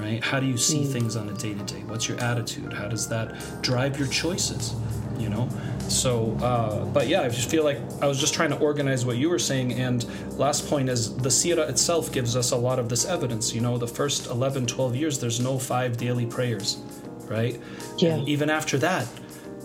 right? How do you see mm. things on a day to day? What's your attitude? How does that drive your choices? You know? So, uh, but yeah, I just feel like I was just trying to organize what you were saying. And last point is the Sira itself gives us a lot of this evidence. You know, the first 11, 12 years, there's no five daily prayers, right? Yeah. And even after that,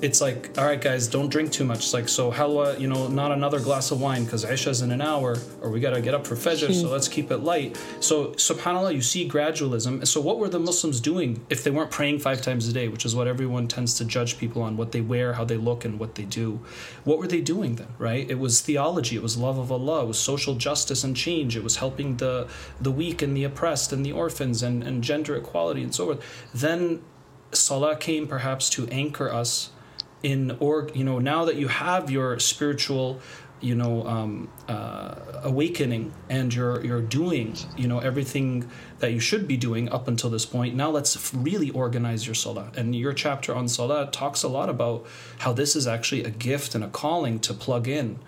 it's like, all right, guys, don't drink too much. It's like, so halwa, you know, not another glass of wine because Isha's in an hour, or we got to get up for Fajr, so hmm. let's keep it light. So, subhanAllah, you see gradualism. So, what were the Muslims doing if they weren't praying five times a day, which is what everyone tends to judge people on what they wear, how they look, and what they do? What were they doing then, right? It was theology, it was love of Allah, it was social justice and change, it was helping the, the weak and the oppressed and the orphans and, and gender equality and so forth. Then, Salah came perhaps to anchor us in or you know now that you have your spiritual you know um, uh, awakening and you're you're doing you know everything that you should be doing up until this point now let's really organize your salah and your chapter on salah talks a lot about how this is actually a gift and a calling to plug in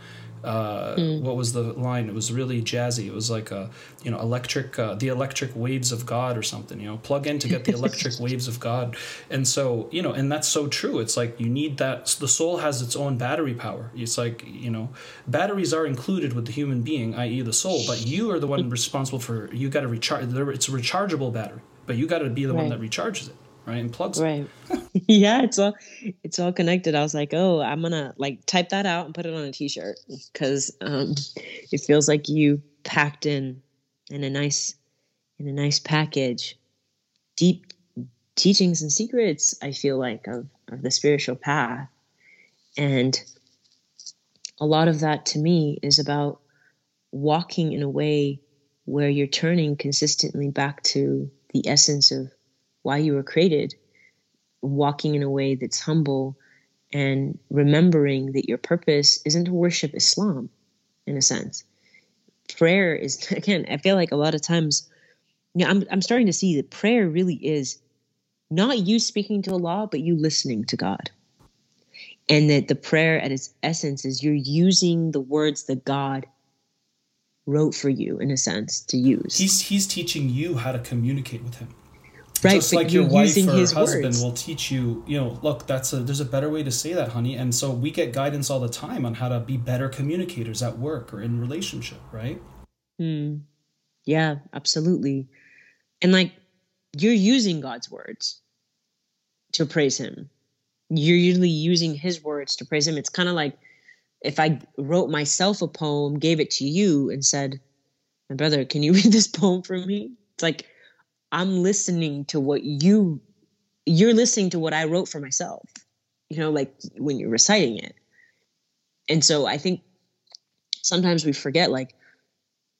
uh, mm. what was the line? It was really jazzy. It was like a, you know, electric, uh, the electric waves of God or something. You know, plug in to get the electric waves of God. And so, you know, and that's so true. It's like you need that. The soul has its own battery power. It's like you know, batteries are included with the human being, i.e., the soul. But you are the one responsible for. You got to recharge. It's a rechargeable battery, but you got to be the right. one that recharges it right? And plugs. Right. Yeah it's all it's all connected. I was like oh i'm gonna like type that out and put it on a t-shirt because um it feels like you packed in in a nice in a nice package. Deep teachings and secrets i feel like of of the spiritual path. And a lot of that to me is about walking in a way where you're turning consistently back to the essence of why you were created, walking in a way that's humble and remembering that your purpose isn't to worship Islam, in a sense. Prayer is, again, I feel like a lot of times, you know, I'm, I'm starting to see that prayer really is not you speaking to Allah, but you listening to God. And that the prayer at its essence is you're using the words that God wrote for you, in a sense, to use. He's, he's teaching you how to communicate with Him right just like your wife or husband words. will teach you you know look that's a there's a better way to say that honey. And so we get guidance all the time on how to be better communicators at work or in relationship right? Hmm. yeah absolutely. And like you're using god's words to praise him. You're usually using his words to praise him. It's kind of like if i wrote myself a poem gave it to you and said my brother can you read this poem for me? It's like I'm listening to what you you're listening to what I wrote for myself. You know, like when you're reciting it. And so I think sometimes we forget like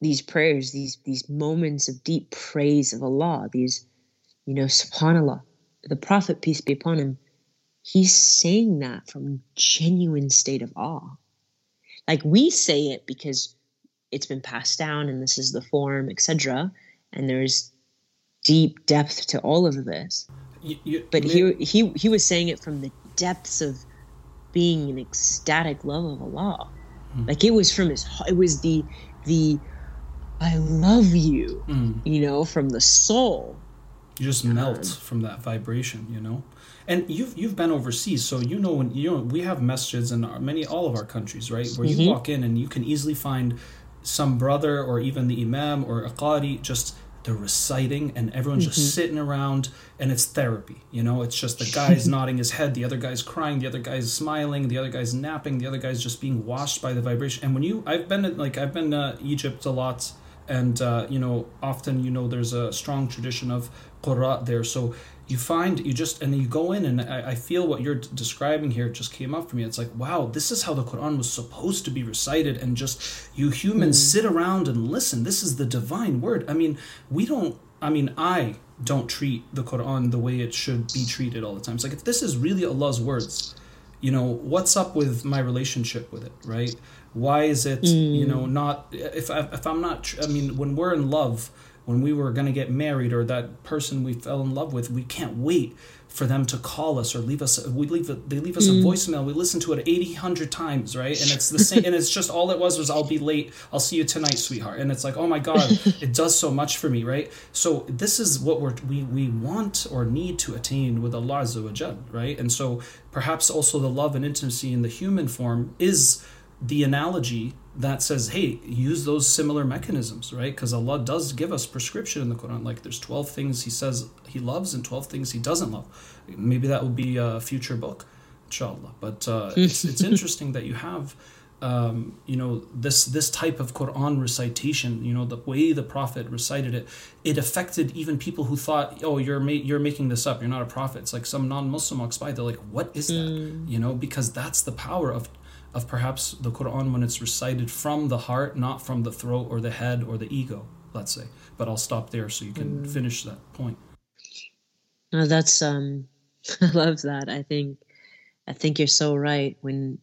these prayers, these these moments of deep praise of Allah, these, you know, subhanAllah, the Prophet, peace be upon him, he's saying that from genuine state of awe. Like we say it because it's been passed down and this is the form, etc. And there's deep depth to all of this. You, you, but he he he was saying it from the depths of being an ecstatic love of Allah. Mm. Like it was from his it was the the I love you, mm. you know, from the soul. You just melt from that vibration, you know. And you've you've been overseas, so you know when you know we have masjids in our, many all of our countries, right? Where mm-hmm. you walk in and you can easily find some brother or even the imam or a qari just they're reciting and everyone's mm-hmm. just sitting around and it's therapy you know? It's just the guy's nodding his head the other guy's crying the other guy's smiling the other guy's napping the other guy's just being washed by the vibration. And when you i've been like i've been egypt a lot and uh, you know often you know there's a strong tradition of qurra there. So you find you just and you go in and I, I, feel what you're describing here just came up for me. It's like wow this is how the quran was supposed to be recited and just you humans mm. sit around and listen. This is the divine word. I mean we don't i mean i don't treat the quran the way it should be treated all the time. It's like if this is really allah's words you know what's up with my relationship with it right? Why is it mm. you know not if, I, if i'm not i mean when we're in love when we were going to get married or that person we fell in love with, we can't wait for them to call us or leave us we leave they leave us mm. a voicemail we listen to it 80 100 times right? And it's the same and it's just all it was was i'll be late i'll see you tonight sweetheart. And it's like oh my god it does so much for me right? So this is what we're we, we want or need to attain with allah Azza wa right? And so perhaps also the love and intimacy in the human form is the analogy that says, hey, use those similar mechanisms, right? Because Allah does give us prescription in the Quran. Like there's 12 things He says He loves and 12 things He doesn't love. Maybe that will be a future book, inshallah. But uh, it's, it's interesting that you have. Um, you know this this type of Quran recitation. You know the way the Prophet recited it, it affected even people who thought, "Oh, you're ma- you're making this up. You're not a prophet." It's like some non-Muslim walks by, they're like, "What is that?" Mm. You know, because that's the power of of perhaps the Quran when it's recited from the heart, not from the throat or the head or the ego, let's say. But I'll stop there so you can mm. finish that point. No, that's um I love that. I think I think you're so right. When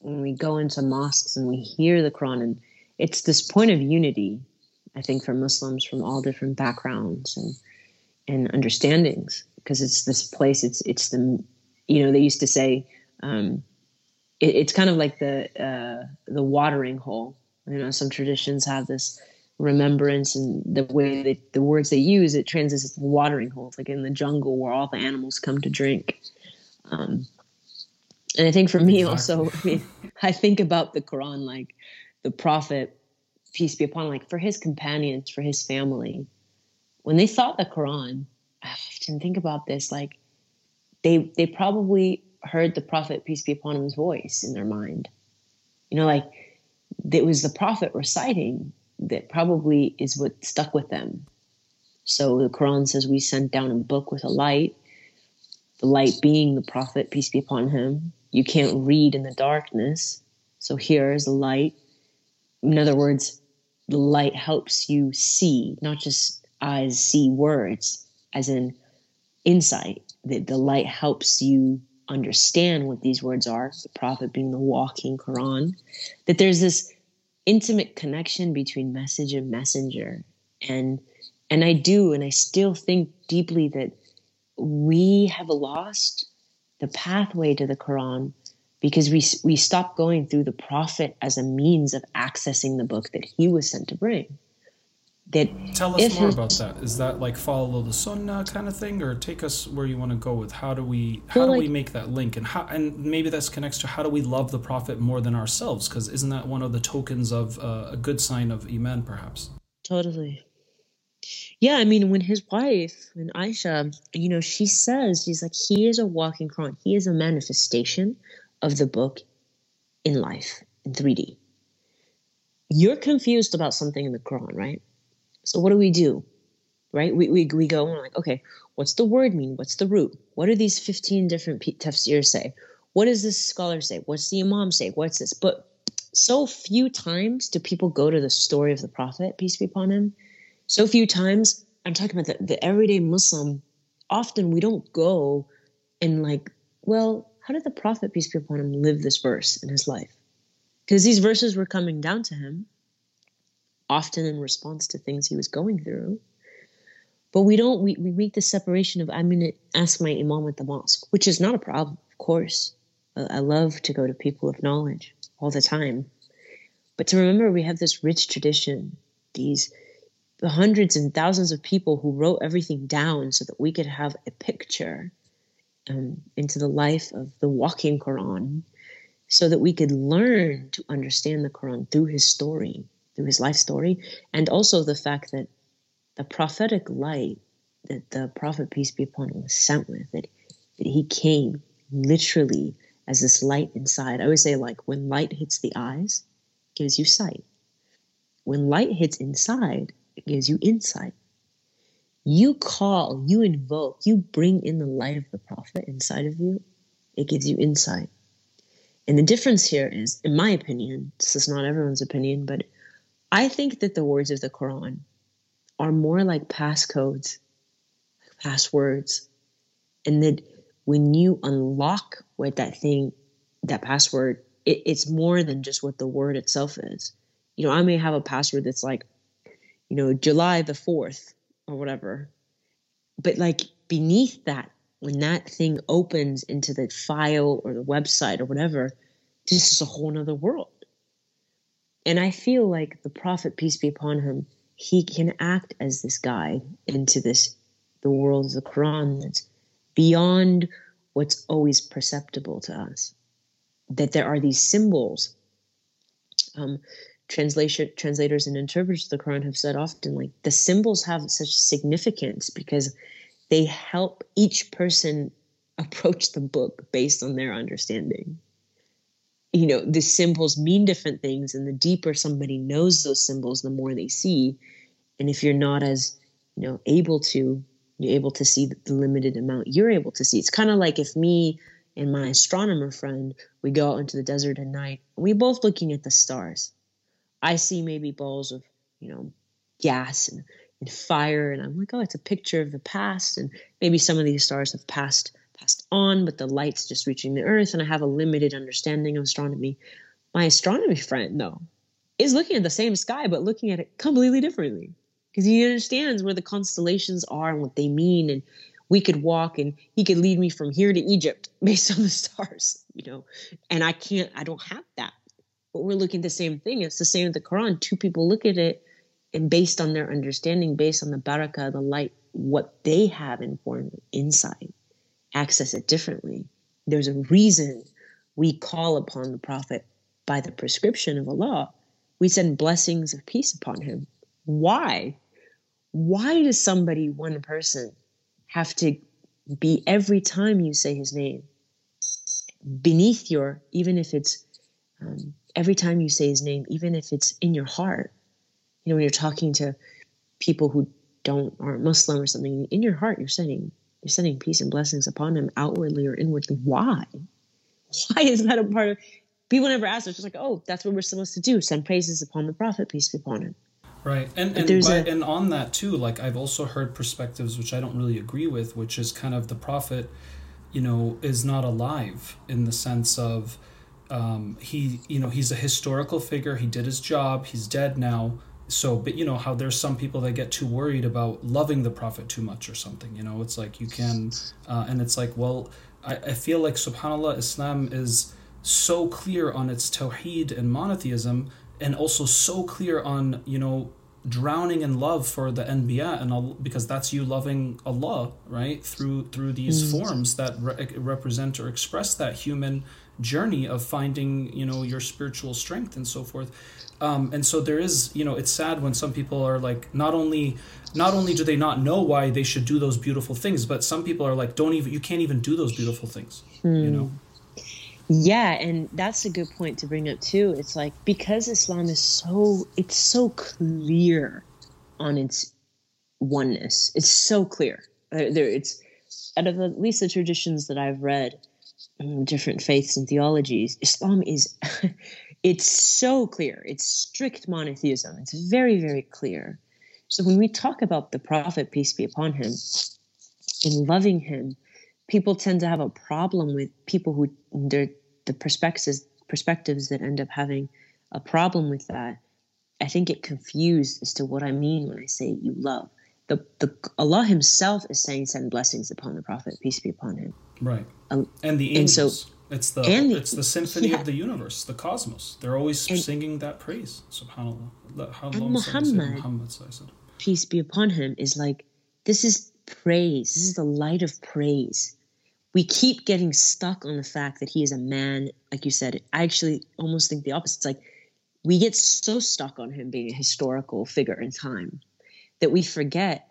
when we go into mosques and we hear the Quran and it's this point of unity, I think, for Muslims from all different backgrounds and and understandings. Because it's this place, it's it's the you know, they used to say, um, it, it's kind of like the uh, the watering hole. You know, some traditions have this remembrance and the way that the words they use it translates to watering holes, like in the jungle where all the animals come to drink. Um, and I think for me also, I mean, I think about the Quran like the Prophet, peace be upon, him, like for his companions, for his family, when they thought the Quran, I often think about this, like they they probably heard the prophet, peace be upon him's voice in their mind. You know, like it was the prophet reciting that probably is what stuck with them. So the Quran says we sent down a book with a light, the light being the prophet, peace be upon him. You can't read in the darkness. So here is the light. In other words, the light helps you see, not just eyes see words, as in insight. that the light helps you understand what these words are, the prophet being the walking Quran, that there's this intimate connection between message and messenger. And and I do, and I still think deeply that we have lost the pathway to the Quran because we we stopped going through the prophet as a means of accessing the book that he was sent to bring that tell us more about that. Is that like follow the sunnah kind of thing or take us where you want to go with how do we how well, do like, we make that link? And how and maybe this connects to how do we love the prophet more than ourselves? Because isn't that one of the tokens of uh, a good sign of iman perhaps? Totally. Yeah i mean when his wife when aisha you know she says she's like he is a walking quran. He is a manifestation of the book in life in 3d you're confused about something in the quran right so what do we do? Right? We, we, we go and we're like, okay, what's the word mean? What's the root? What do these 15 different tafsirs say? What does this scholar say? What's the imam say? What's this? But so few times do people go to the story of the prophet, peace be upon him. So few times, I'm talking about the, the everyday Muslim, often we don't go and like, well, how did the prophet, peace be upon him, live this verse in his life? Because these verses were coming down to him often in response to things he was going through. But we don't, we, we make the separation of, I'm going to ask my imam at the mosque, which is not a problem, of course. I love to go to people of knowledge all the time. But to remember, we have this rich tradition, these hundreds and thousands of people who wrote everything down so that we could have a picture um, into the life of the walking Quran, so that we could learn to understand the Quran through his story through his life story, and also the fact that the prophetic light that the prophet peace be upon him was sent with that, that he came literally as this light inside. I always say like when light hits the eyes, gives you sight. When light hits inside, it gives you insight. You call, you invoke, you bring in the light of the prophet inside of you, it gives you insight. And the difference here is, in my opinion, this is not everyone's opinion, but I think that the words of the Quran are more like passcodes, like passwords, and that when you unlock what that thing, that password, it, it's more than just what the word itself is. You know, I may have a password that's like, you know, July the 4th or whatever, but like beneath that when that thing opens into the file or the website or whatever, this is a whole nother world. And I feel like the Prophet, peace be upon him, he can act as this guide into this the world of the Quran that's beyond what's always perceptible to us. That there are these symbols. Um, translation translators and interpreters of the Quran have said often, like the symbols have such significance because they help each person approach the book based on their understanding. You know, the symbols mean different things, and the deeper somebody knows those symbols, the more they see. And if you're not as, you know, able to, you're able to see the limited amount you're able to see. It's kind of like if me and my astronomer friend we go out into the desert at night, we both looking at the stars. I see maybe balls of, you know, gas and and fire and i'm like oh it's a picture of the past and maybe some of these stars have passed passed on but the light's just reaching the earth and i have a limited understanding of astronomy. My astronomy friend though is looking at the same sky but looking at it completely differently because he understands where the constellations are and what they mean and we could walk and he could lead me from here to egypt based on the stars you know? And i can't i don't have that. But we're looking at the same thing. It's the same with the quran. Two people look at it and based on their understanding, based on the barakah, the light, what they have informed inside, access it differently. There's a reason we call upon the Prophet by the prescription of Allah. We send blessings of peace upon him. Why? Why does somebody, one person, have to be every time you say his name beneath your, even if it's um, every time you say his name, even if it's in your heart, you know when you're talking to people who don't aren't muslim or something in your heart you're sending you're sending peace and blessings upon him outwardly or inwardly. Why? Why is that a part of people never ask it's just like oh that's what we're supposed to do send praises upon the prophet peace be upon him. Right and and, by, a, and on that too like i've also heard perspectives which i don't really agree with which is kind of the prophet you know is not alive in the sense of um, he you know he's a historical figure he did his job he's dead now so but you know how there's some people that get too worried about loving the prophet too much or something you know it's like you can uh, and it's like well I, I feel like subhanallah islam is so clear on its tawheed and monotheism and also so clear on you know drowning in love for the anbiya and all, because that's you loving allah right through through these mm. forms that re- represent or express that human journey of finding you know your spiritual strength and so forth um, and so there is you know it's sad when some people are like not only not only do they not know why they should do those beautiful things but some people are like don't even you can't even do those beautiful things mm. you know? Yeah and that's a good point to bring up too. It's like because islam is so it's so clear on its oneness. It's so clear. Uh, there it's out of at least the traditions that i've read um, different faiths and theologies islam is it's so clear. It's strict monotheism. It's very, very clear. So when we talk about the prophet, peace be upon him, and loving him, people tend to have a problem with people who they're the perspectives perspectives that end up having a problem with that. I think get confused as to what I mean when I say you love. The, the Allah Himself is saying send blessings upon the Prophet, peace be upon him. Right. Um, and the angels. And so it's the it's the symphony yeah. of the universe, the cosmos. They're always and, singing that praise. Subhanallah. And Muhammad, Muhammad peace be upon him, is like this is praise. This is the light of praise. We keep getting stuck on the fact that he is a man, like you said. I actually almost think the opposite. It's like we get so stuck on him being a historical figure in time that we forget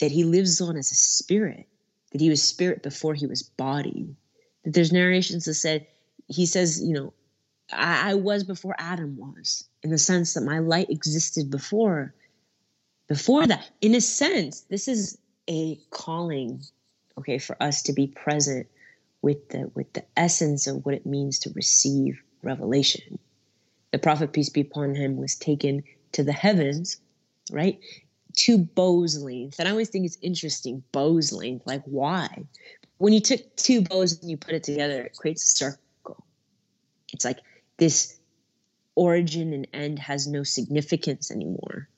that he lives on as a spirit, that he was spirit before he was body that there's narrations that said he says, you know, I, I was before Adam was, in the sense that my light existed before before that. In a sense, this is a calling, okay, for us to be present with the with the essence of what it means to receive revelation. The prophet, peace be upon him, was taken to the heavens, right? To bows length. And I always think it's interesting, bows length. Like, why? When you took two bows and you put it together, it creates a circle. It's like this origin and end has no significance anymore.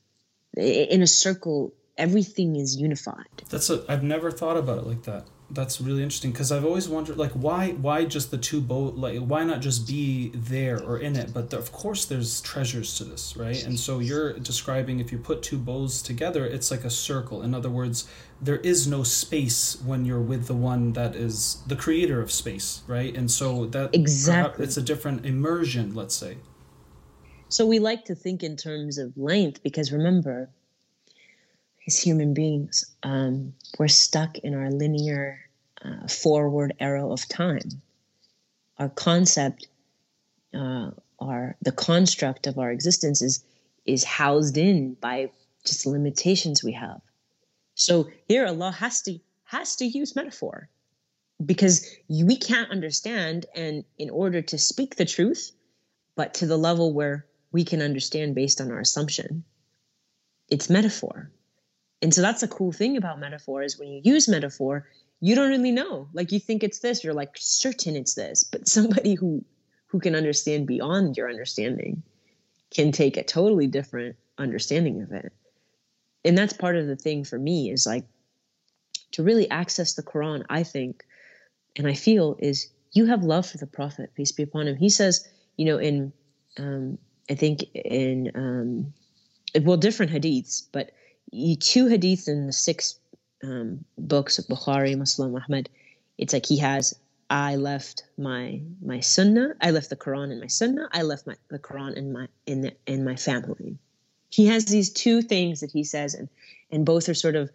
In a circle, everything is unified. That's a I've never thought about it like that. That's really interesting because I've always wondered like why why just the two boat like why not just be there or in it? But of course there's treasures to this right? And so you're describing if you put two bows together it's like a circle. In other words there is no space when you're with the one that is the creator of space right? And so that exactly. it's a different immersion let's say. So we like to think in terms of length because remember as human beings, um, we're stuck in our linear uh, forward arrow of time. Our concept, uh, our the construct of our existence is is housed in by just limitations we have. So here, Allah has to has to use metaphor because we can't understand, and in order to speak the truth, but to the level where we can understand based on our assumption, it's metaphor and so that's a cool thing about metaphor is when you use metaphor you don't really know. Like you think it's this you're like certain it's this but somebody who who can understand beyond your understanding can take a totally different understanding of it. And that's part of the thing for me is like to really access the quran i think and i feel is you have love for the prophet peace be upon him. He says you know in um, i think in um, well different hadiths but two hadiths in the six um, books of Bukhari, Muslim, Ahmed, it's like he has I left my my sunnah, I left the Quran in my sunnah, I left my the Quran in my in the, in my family. He has these two things that he says, and and both are sort of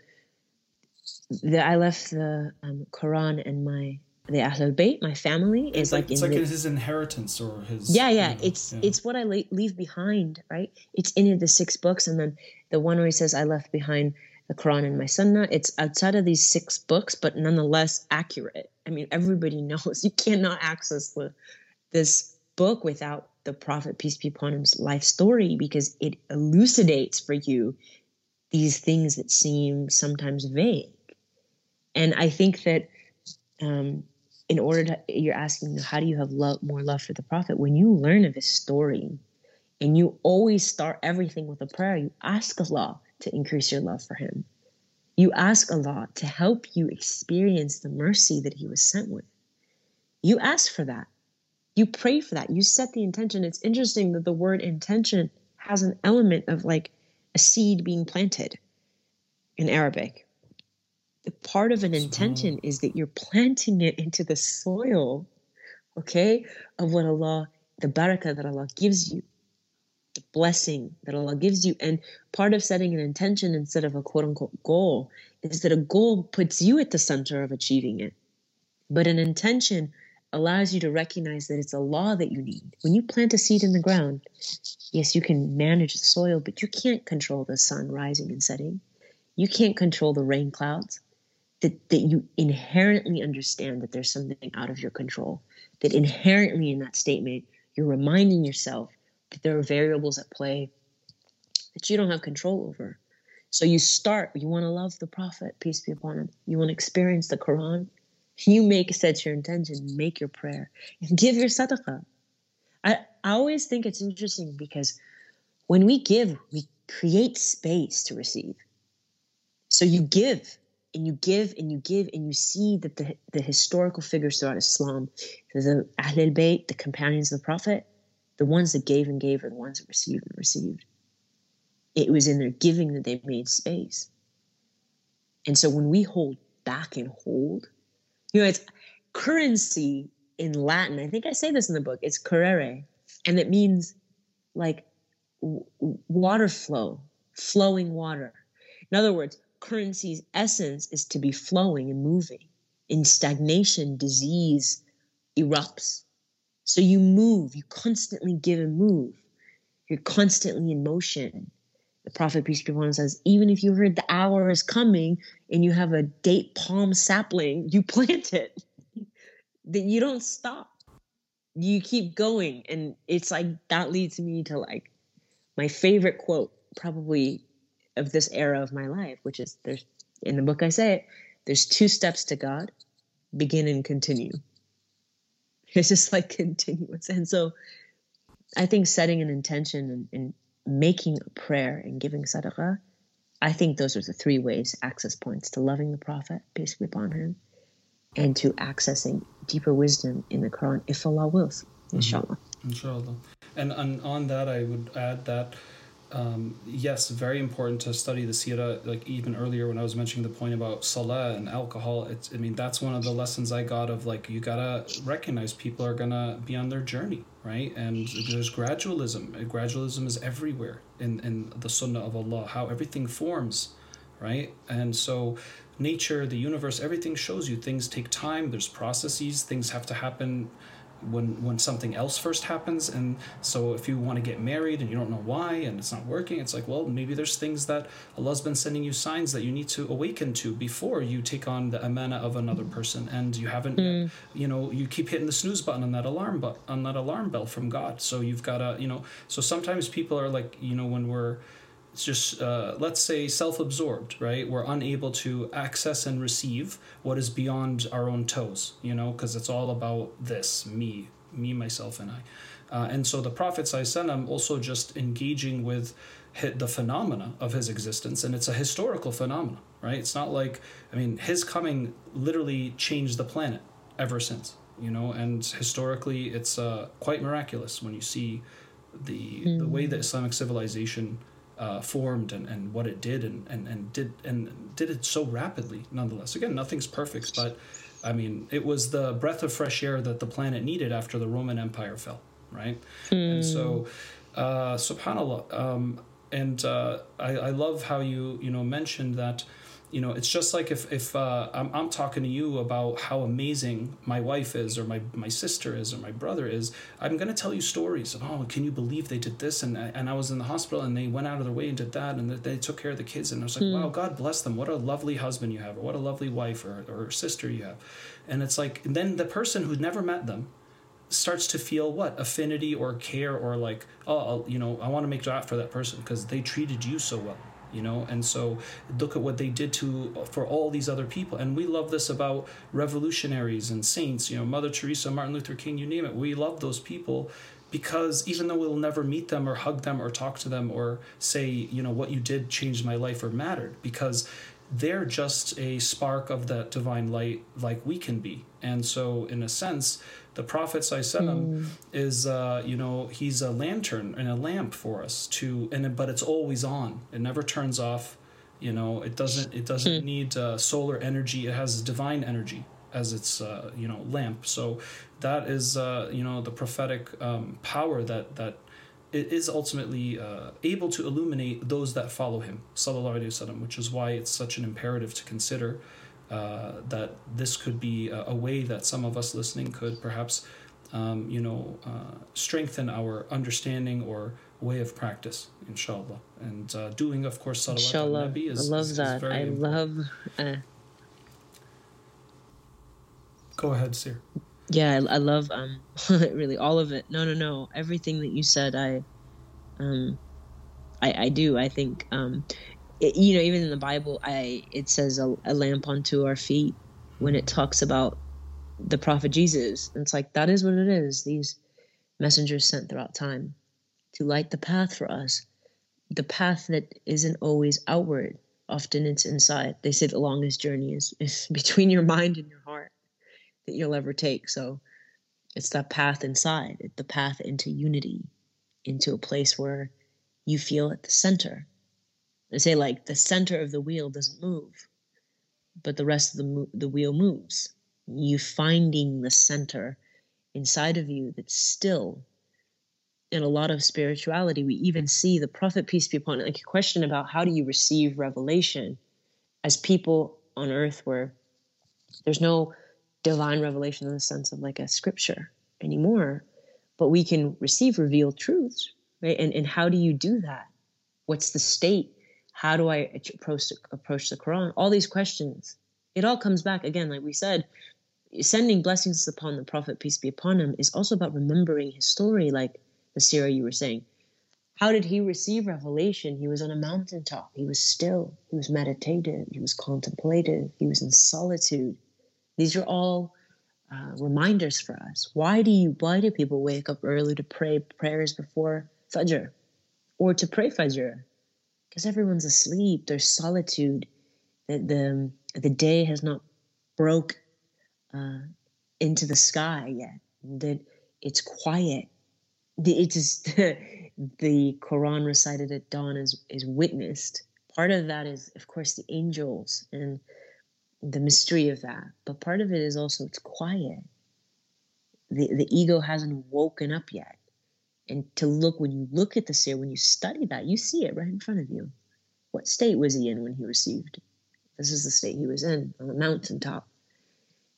the I left the um, Quran and my the Ahlul my family, is like, like it's like the, his inheritance or his. Yeah, yeah, you know, it's yeah. it's what I leave behind, right? It's in the six books, and then the one where he says, "I left behind the Quran and my Sunnah." It's outside of these six books, but nonetheless accurate. I mean, everybody knows you cannot access the this book without the Prophet peace be upon him's life story because it elucidates for you these things that seem sometimes vague, and I think that. Um, in order to you're asking how do you have love more love for the prophet? When you learn of his story and you always start everything with a prayer you ask allah to increase your love for him. You ask allah to help you experience the mercy that he was sent with. You ask for that. You pray for that. You set the intention. It's interesting that the word intention has an element of like a seed being planted in arabic part of an intention is that you're planting it into the soil, okay, of what Allah, the barakah that Allah gives you, the blessing that Allah gives you. And part of setting an intention instead of a quote unquote goal is that a goal puts you at the center of achieving it. But an intention allows you to recognize that it's Allah that you need. When you plant a seed in the ground, yes, you can manage the soil, but you can't control the sun rising and setting. You can't control the rain clouds that, that you inherently understand that there's something out of your control, that inherently in that statement, you're reminding yourself that there are variables at play that you don't have control over. So you start, you want to love the Prophet, peace be upon him. You want to experience the Quran. You make set your intention, make your prayer, and give your sadaqah. I, I always think it's interesting because when we give, we create space to receive. So you give and you give and you give and you see that the, the historical figures throughout Islam, the Ahlul Bayt, the companions of the Prophet, the ones that gave and gave are the ones that received and received. It was in their giving that they made space. And so when we hold back and hold, you know, it's currency in Latin. I think I say this in the book. It's currere, and it means like w- water flow, flowing water. In other words, currency's essence is to be flowing and moving. In stagnation, disease erupts. So you move, you constantly give and move. You're constantly in motion. The Prophet, peace be upon him, says, even if you heard the hour is coming and you have a date palm sapling, you plant it. that you don't stop. You keep going. And it's like that leads me to like my favorite quote, probably of this era of my life, which is there's in the book I say it, there's two steps to God, begin and continue. It's just like continuous. And so I think setting an intention and, and making a prayer and giving sadaqah, I think those are the three ways, access points to loving the Prophet, peace be upon him, and to accessing deeper wisdom in the Quran if Allah wills, inshallah. Mm-hmm. Inshallah. And, and on that, I would add that um, yes, very important to study the Sirah. Like even earlier when I was mentioning the point about salah and alcohol, it's I mean that's one of the lessons I got of like you gotta recognize people are gonna be on their journey, right? And there's gradualism. Gradualism is everywhere in in the Sunnah of Allah. How everything forms, right? And so nature, the universe, everything shows you things take time. There's processes. Things have to happen when when something else first happens and so if you want to get married and you don't know why and it's not working it's like well maybe there's things that allah's been sending you signs that you need to awaken to before you take on the amana of another person and you haven't mm. you know you keep hitting the snooze button on that alarm but on that alarm bell from god so you've got to you know so sometimes people are like you know when we're just uh, let's say self-absorbed right? We're unable to access and receive what is beyond our own toes you know because it's all about this me me myself and i. Uh, and so the prophet i'm also just engaging with the phenomena of his existence and it's a historical phenomena right? It's not like i mean his coming literally changed the planet ever since you know? And historically it's uh, quite miraculous when you see the mm. the way that islamic civilization uh, formed and, and what it did and, and, and did and did it so rapidly nonetheless again nothing's perfect but i mean it was the breath of fresh air that the planet needed after the roman empire fell right mm. and so uh, subhanallah um, and uh, I, I love how you you know mentioned that you know it's just like if if uh, I'm, I'm talking to you about how amazing my wife is or my my sister is or my brother is i'm going to tell you stories of oh can you believe they did this? And and i was in the hospital and they went out of their way and did that and they took care of the kids and i was like mm. wow god bless them. What a lovely husband you have or what a lovely wife or, or sister you have. And it's like then the person who never met them starts to feel what? Affinity or care or like oh you know i want to make that for that person because they treated you so well you know? And so look at what they did to for all these other people. And we love this about revolutionaries and saints you know mother teresa martin luther king you name it. We love those people because even though we'll never meet them or hug them or talk to them or say you know what you did changed my life or mattered because they're just a spark of that divine light like we can be and so in a sense the prophet mm. is uh, you know he's a lantern and a lamp for us to and but it's always on it never turns off you know it doesn't it doesn't mm. need uh, solar energy it has divine energy as its uh, you know lamp so that is uh, you know the prophetic um, power that that is ultimately uh, able to illuminate those that follow him sallallahu alaihi wasallam which is why it's such an imperative to consider uh, that this could be a, a, way that some of us listening could perhaps, um, you know, uh, strengthen our understanding or way of practice, inshallah. And uh, doing, of course, salawat inshallah. Nabi is, I love is, that. Is I important. love. Uh, Go ahead, Sir. Yeah, I, I love um really all of it. No, no, no. Everything that you said, I um I, I do. I think um, it, you know, even in the Bible, I it says a, a lamp unto our feet when it talks about the prophet Jesus. And it's like that is what it is. These messengers sent throughout time to light the path for us. The path that isn't always outward. Often it's inside. They say the longest journey is, is between your mind and your heart that you'll ever take. So it's that path inside, it's the path into unity, into a place where you feel at the center they say like the center of the wheel doesn't move, but the rest of the mo- the wheel moves. You finding the center inside of you that's still. In a lot of spirituality, we even see the prophet peace be upon him like a question about how do you receive revelation as people on earth where there's no divine revelation in the sense of like a scripture anymore, but we can receive revealed truths, right? And and how do you do that? What's the state how do I approach approach the Quran? All these questions. It all comes back again, like we said, sending blessings upon the Prophet peace be upon him is also about remembering his story, like the Sirah you were saying. How did he receive revelation? He was on a mountaintop. He was still. He was meditative. He was contemplative. He was in solitude. These are all uh, reminders for us. Why do you? Why do people wake up early to pray prayers before Fajr, or to pray Fajr? because everyone's asleep. There's solitude. The, the, the day has not broke uh, into the sky yet. That it's quiet. It is the Quran recited at dawn is is witnessed. Part of that is, of course, the angels and the mystery of that. But part of it is also it's quiet. The the ego hasn't woken up yet. And to look when you look at the Sirah, when you study that, you see it right in front of you. What state was he in when he received? This is the state he was in on the mountaintop.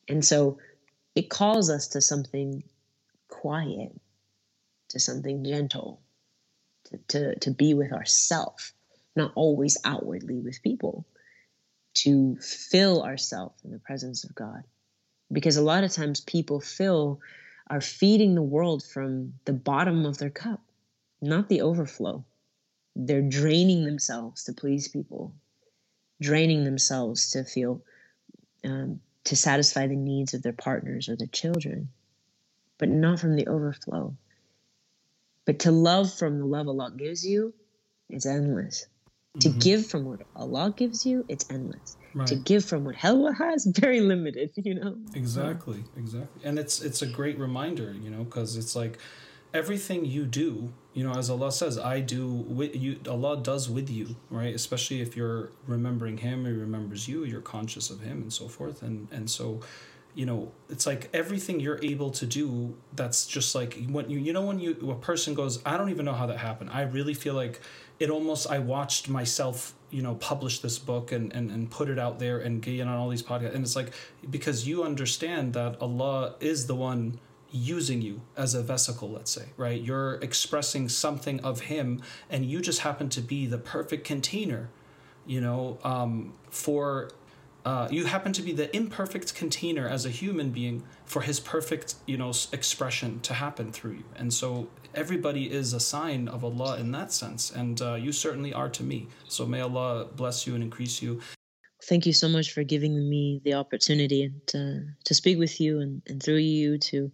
And so it calls us to something quiet, to something gentle, to, to, to be with ourself, not always outwardly with people, to fill ourselves in the presence of God. Because a lot of times people fill are feeding the world from the bottom of their cup, not the overflow. They're draining themselves to please people, draining themselves to feel, um, to satisfy the needs of their partners or their children, but not from the overflow. But to love from the love Allah gives you is endless. To mm-hmm. give from what Allah gives you, it's endless. Right. To give from what Allah has, very limited. You know. Exactly, exactly, and it's it's a great reminder, you know, because it's like everything you do, you know, as Allah says, I do with you. Allah does with you, right? Especially if you're remembering Him, He remembers you. You're conscious of Him, and so forth, and and so you know it's like everything you're able to do that's just like when you you know when you a person goes i don't even know how that happened. I really feel like it almost i watched myself you know publish this book and and, and put it out there and get on all these podcasts. And it's like because you understand that allah is the one using you as a vesicle let's say right? You're expressing something of him and you just happen to be the perfect container you know um, for uh, you happen to be the imperfect container as a human being for his perfect you know expression to happen through you. And so everybody is a sign of allah in that sense. And uh, you certainly are to me. So may allah bless you and increase you. Thank you so much for giving me the opportunity to, to speak with you and, and through you to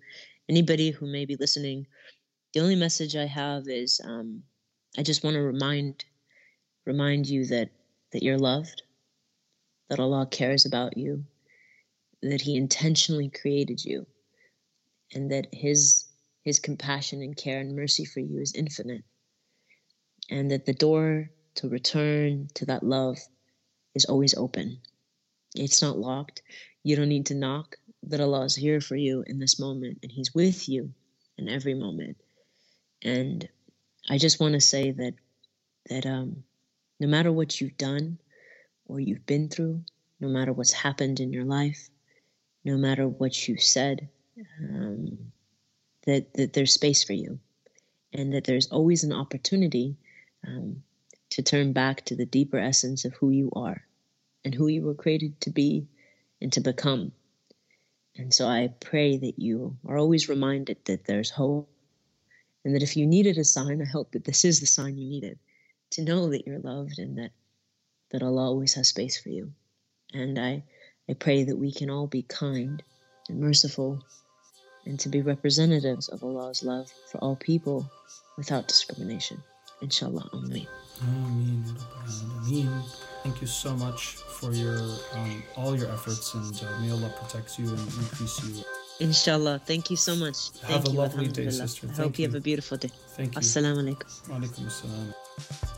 anybody who may be listening. The only message i have is um, i just want to remind remind you that that you're loved that Allah cares about you, that He intentionally created you, and that His His compassion and care and mercy for you is infinite, and that the door to return to that love is always open. It's not locked. You don't need to knock. That Allah is here for you in this moment, and He's with you in every moment. And I just want to say that that um, no matter what you've done, or you've been through, no matter what's happened in your life, no matter what you said, um, that, that there's space for you and that there's always an opportunity um, to turn back to the deeper essence of who you are and who you were created to be and to become. And so I pray that you are always reminded that there's hope and that if you needed a sign, I hope that this is the sign you needed to know that you're loved and that that Allah always has space for you. And I, I pray that we can all be kind and merciful and to be representatives of Allah's love for all people without discrimination. Inshallah. Ameen. Ameen. Thank you so much for your um, all your efforts and uh, may Allah protect you and increase you. Inshallah. Thank you so much. Have Thank a you, lovely day, sister. I hope you. you have a beautiful day. Thank you. Assalamu alaikum. Wa alaikum assalam.